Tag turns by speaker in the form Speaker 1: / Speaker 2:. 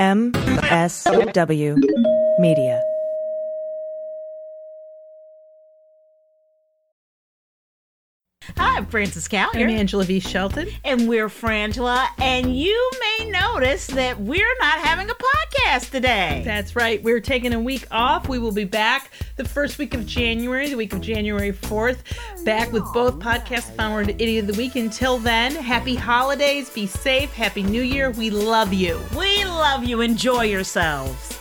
Speaker 1: MSW Media.
Speaker 2: Hi, I'm Frances Callier
Speaker 3: I'm. Angela V. Shelton.
Speaker 2: And we're Frangela. And you may notice that we're not having a podcast today.
Speaker 3: That's right. We're taking a week off. We will be back the first week of January, the week of January 4th, back with both podcasts found Idiot of the Week. Until then, happy holidays. Be safe. Happy New Year. We love you.
Speaker 2: We love you. Enjoy yourselves.